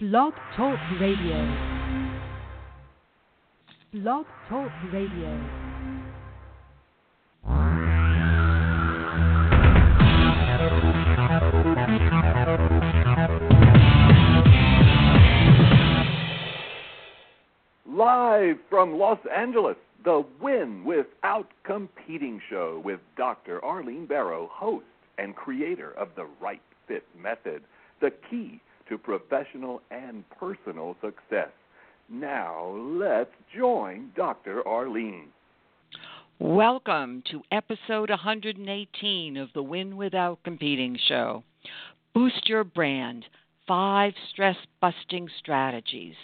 Blog Talk Radio. Blog Talk Radio. Live from Los Angeles, the Win Without Competing show with Dr. Arlene Barro, host and creator of the Right Fit Method, the key to professional and personal success. Now, let's join Dr. Arlene. Welcome to episode 118 of the Win Without Competing show. Boost your brand, five stress busting strategies.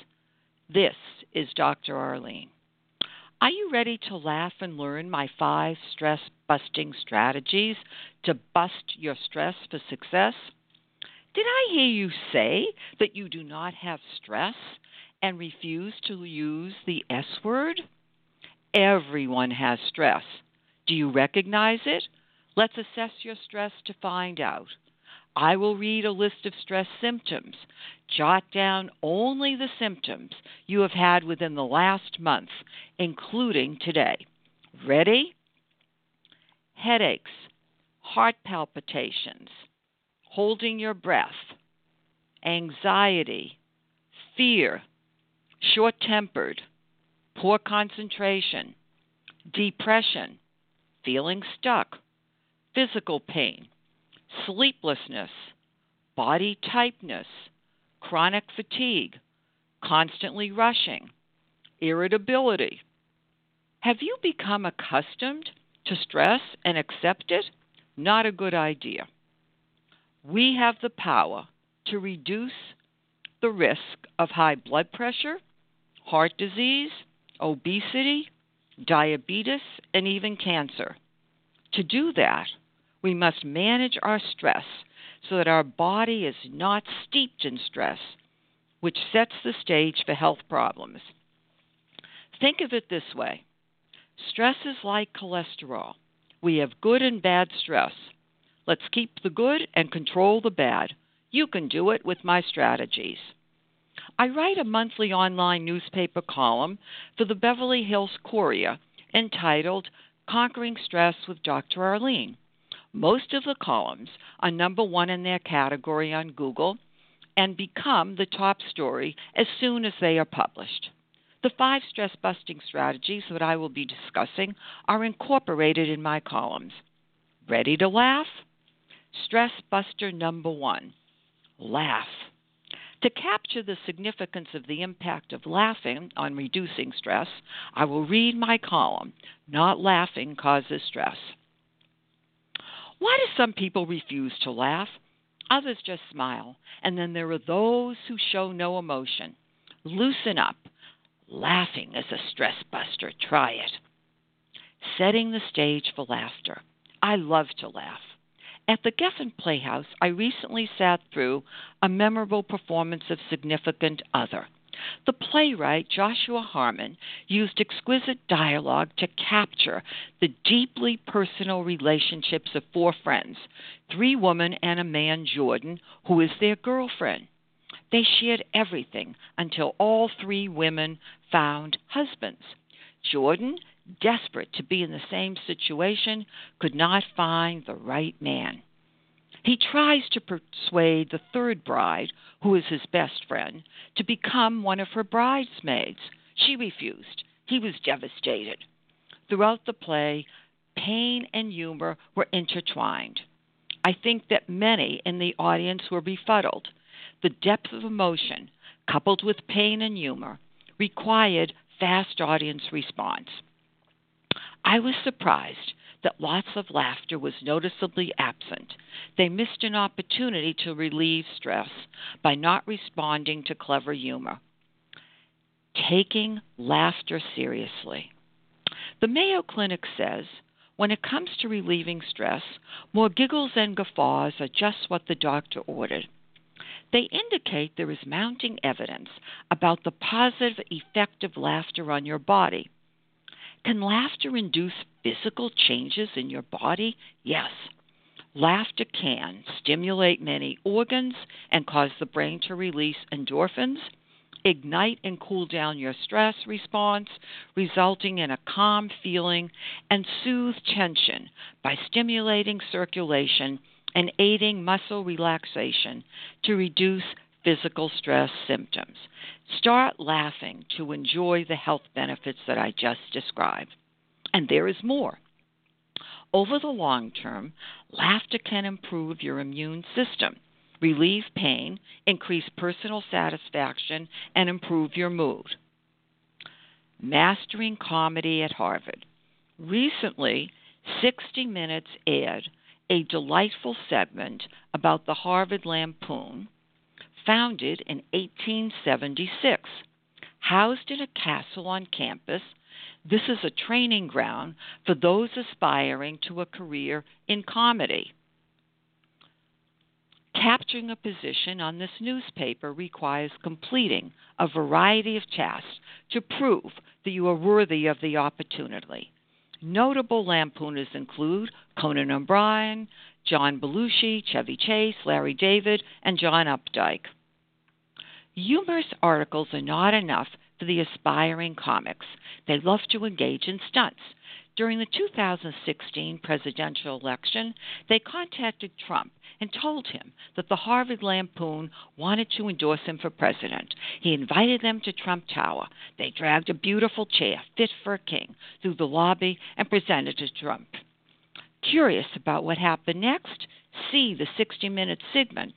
This is Dr. Arlene. Are you ready to laugh and learn my five stress busting strategies to bust your stress for success? Did I hear you say that you do not have stress and refuse to use the S word? Everyone has stress. Do you recognize it? Let's assess your stress to find out. I will read a list of stress symptoms. Jot down only the symptoms you have had within the last month, including today. Ready? Headaches, heart palpitations, holding your breath, anxiety, fear, short tempered, poor concentration, depression, feeling stuck, physical pain, sleeplessness, body tightness, chronic fatigue, constantly rushing, irritability. Have you become accustomed to stress and accept it? Not a good idea. We have the power to reduce the risk of high blood pressure, heart disease, obesity, diabetes, and even cancer. To do that, we must manage our stress so that our body is not steeped in stress, which sets the stage for health problems. Think of it this way stress is like cholesterol. We have good and bad stress. Let's keep the good and control the bad. You can do it with my strategies. I write a monthly online newspaper column for the Beverly Hills Courier entitled Conquering Stress with Dr. Arlene. Most of the columns are number one in their category on Google and become the top story as soon as they are published. The five stress busting strategies that I will be discussing are incorporated in my columns. Ready to laugh? Stress buster number one laugh. To capture the significance of the impact of laughing on reducing stress, I will read my column Not Laughing Causes Stress. Why do some people refuse to laugh? Others just smile. And then there are those who show no emotion. Loosen up. Laughing is a stress buster. Try it. Setting the stage for laughter. I love to laugh. At the Geffen Playhouse, I recently sat through a memorable performance of Significant Other. The playwright Joshua Harmon used exquisite dialogue to capture the deeply personal relationships of four friends three women and a man, Jordan, who is their girlfriend. They shared everything until all three women found husbands. Jordan, desperate to be in the same situation, could not find the right man. He tries to persuade the third bride, who is his best friend, to become one of her bridesmaids. She refused. He was devastated. Throughout the play, pain and humor were intertwined. I think that many in the audience were befuddled. The depth of emotion, coupled with pain and humor, required fast audience response. I was surprised that lots of laughter was noticeably absent. They missed an opportunity to relieve stress by not responding to clever humor. Taking laughter seriously. The Mayo Clinic says when it comes to relieving stress, more giggles and guffaws are just what the doctor ordered. They indicate there is mounting evidence about the positive effect of laughter on your body. Can laughter induce physical changes in your body? Yes. Laughter can stimulate many organs and cause the brain to release endorphins, ignite and cool down your stress response, resulting in a calm feeling, and soothe tension by stimulating circulation and aiding muscle relaxation to reduce physical stress symptoms. Start laughing to enjoy the health benefits that I just described. And there is more. Over the long term, laughter can improve your immune system, relieve pain, increase personal satisfaction, and improve your mood. Mastering Comedy at Harvard. Recently, 60 Minutes aired a delightful segment about the Harvard Lampoon, founded in 1876. Housed in a castle on campus, this is a training ground for those aspiring to a career in comedy. Capturing a position on this newspaper requires completing a variety of tasks to prove that you are worthy of the opportunity. Notable lampooners include Conan O'Brien, John Belushi, Chevy Chase, Larry David, and John Updike. Humorous articles are not enough for the aspiring comics. They love to engage in stunts. During the 2016 presidential election, they contacted Trump and told him that the Harvard Lampoon wanted to endorse him for president. He invited them to Trump Tower. They dragged a beautiful chair, fit for a king, through the lobby and presented it to Trump. Curious about what happened next? See the 60 minute segment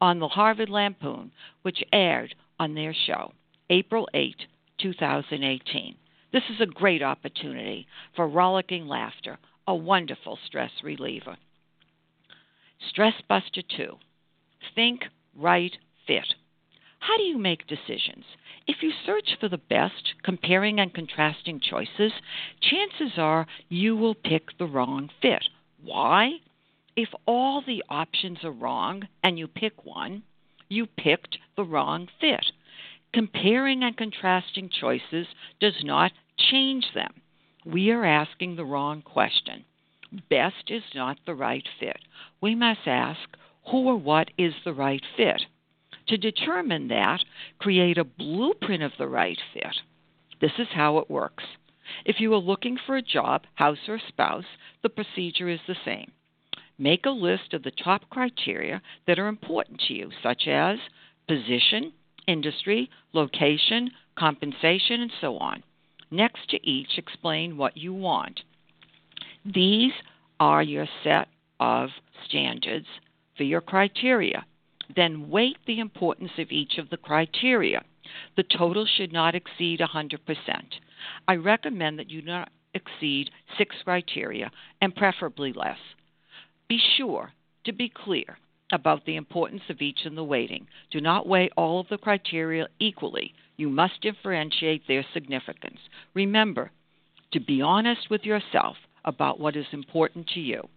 on the Harvard Lampoon, which aired on their show. April 8, 2018. This is a great opportunity for rollicking laughter, a wonderful stress reliever. Stress Buster 2 Think, Right, Fit. How do you make decisions? Search for the best, comparing and contrasting choices, chances are you will pick the wrong fit. Why? If all the options are wrong and you pick one, you picked the wrong fit. Comparing and contrasting choices does not change them. We are asking the wrong question. Best is not the right fit. We must ask who or what is the right fit. To determine that, create a blueprint of the right fit. This is how it works. If you are looking for a job, house, or spouse, the procedure is the same. Make a list of the top criteria that are important to you, such as position, industry, location, compensation, and so on. Next to each, explain what you want. These are your set of standards for your criteria. Then weight the importance of each of the criteria. The total should not exceed 100%. I recommend that you not exceed six criteria and preferably less. Be sure to be clear about the importance of each in the weighting. Do not weigh all of the criteria equally. You must differentiate their significance. Remember to be honest with yourself about what is important to you.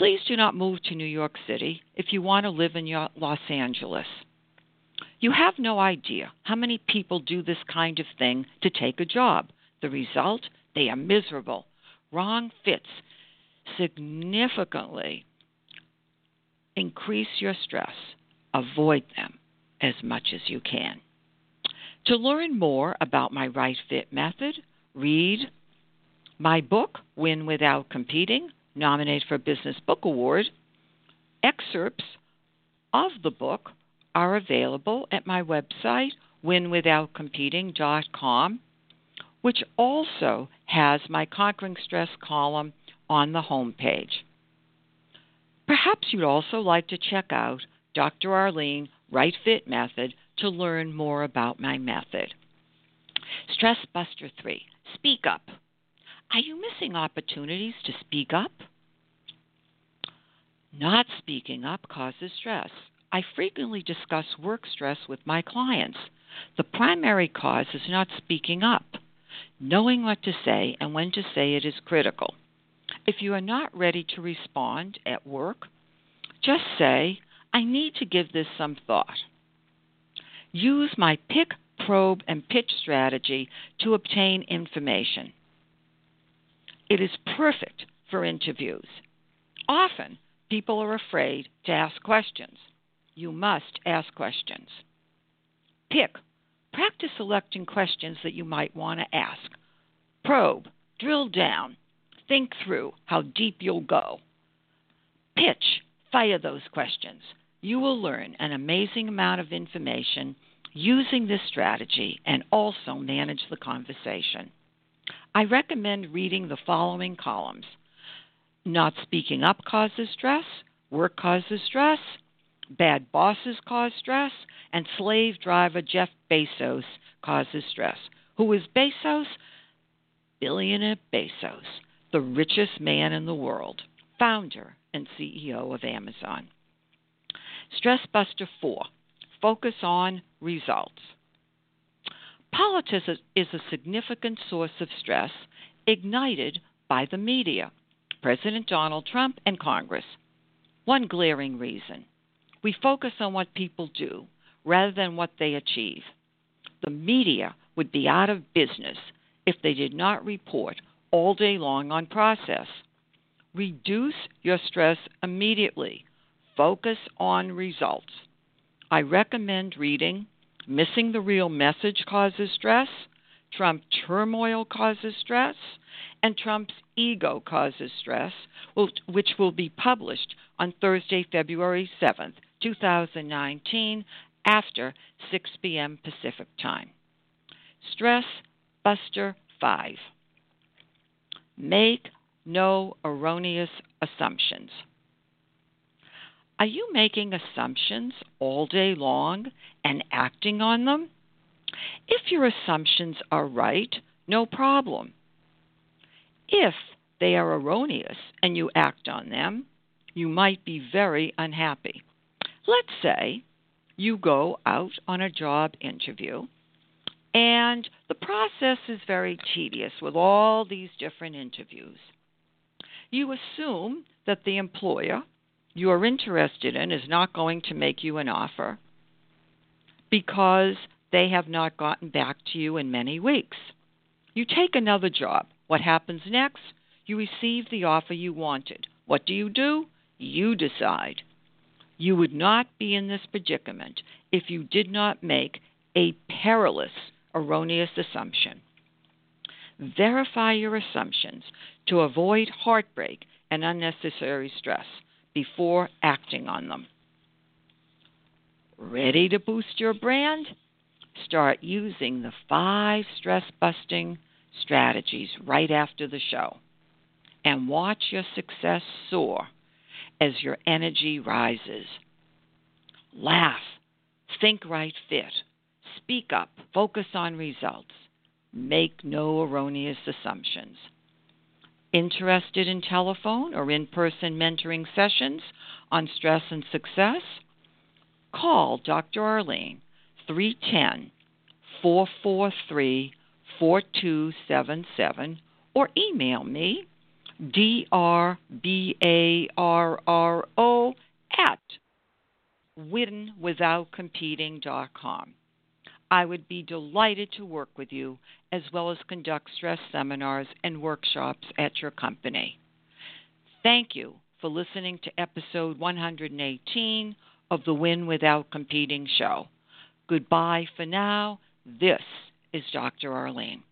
Please do not move to New York City if you want to live in Los Angeles. You have no idea how many people do this kind of thing to take a job. The result? They are miserable. Wrong fits significantly increase your stress. Avoid them as much as you can. To learn more about my Right Fit method, read my book, Win Without Competing, nominated for a Business Book Award. Excerpts of the book are available at my website, winwithoutcompeting.com, which also has my Conquering Stress column on the home page. Perhaps you'd also like to check out Dr. Arlene Right Fit Method to learn more about my method. Stress Buster 3 Speak Up. Are you missing opportunities to speak up? Not speaking up causes stress. I frequently discuss work stress with my clients. The primary cause is not speaking up. Knowing what to say and when to say it is critical. If you are not ready to respond at work, just say, I need to give this some thought. Use my pick, probe, and pitch strategy to obtain information. It is perfect for interviews. often people are afraid to ask questions. You must ask questions. Pick. Practice selecting questions that you might want to ask. Probe. Drill down. Think through how deep you'll go. Pitch. Fire those questions. You will learn an amazing amount of information using this strategy and also manage the conversation. I recommend reading the following columns Not speaking up causes stress, work causes stress, bad bosses cause stress, and slave driver Jeff Bezos causes stress. Who is Bezos? Billionaire Bezos, the richest man in the world, founder and CEO of Amazon. Stress Buster 4 Focus on results. Politics is a significant source of stress ignited by the media, President Donald Trump, and Congress. One glaring reason we focus on what people do rather than what they achieve. The media would be out of business if they did not report all day long on process. Reduce your stress immediately. Focus on results. I recommend reading Missing the Real Message Causes Stress, Trump Turmoil Causes Stress, and Trump's Ego Causes Stress, which will be published on Thursday, February 7th, 2019, after 6 p.m. Pacific Time. Stress Buster 5 Make no erroneous assumptions. Are you making assumptions all day long and acting on them? If your assumptions are right, no problem. If they are erroneous and you act on them, you might be very unhappy. Let's say you go out on a job interview and the process is very tedious with all these different interviews. You assume that the employer you are interested in is not going to make you an offer because they have not gotten back to you in many weeks. You take another job. What happens next? You receive the offer you wanted. What do you do? You decide. You would not be in this predicament if you did not make a perilous, erroneous assumption. Verify your assumptions to avoid heartbreak and unnecessary stress before acting on them. Ready to boost your brand? Start using the five stress busting strategies right after the show and watch your success soar as your energy rises. Laugh, think right fit, speak up, focus on results, make no erroneous assumptions. Interested in telephone or in person mentoring sessions on stress and success? Call Dr. Arlene 310 443 4277 or email me drbarro at winwithoutcompeting.com. I would be delighted to work with you as well as conduct stress seminars and workshops at your company. Thank you for listening to episode 118 of the Win Without Competing show. Goodbye for now. This is Dr. Arlene.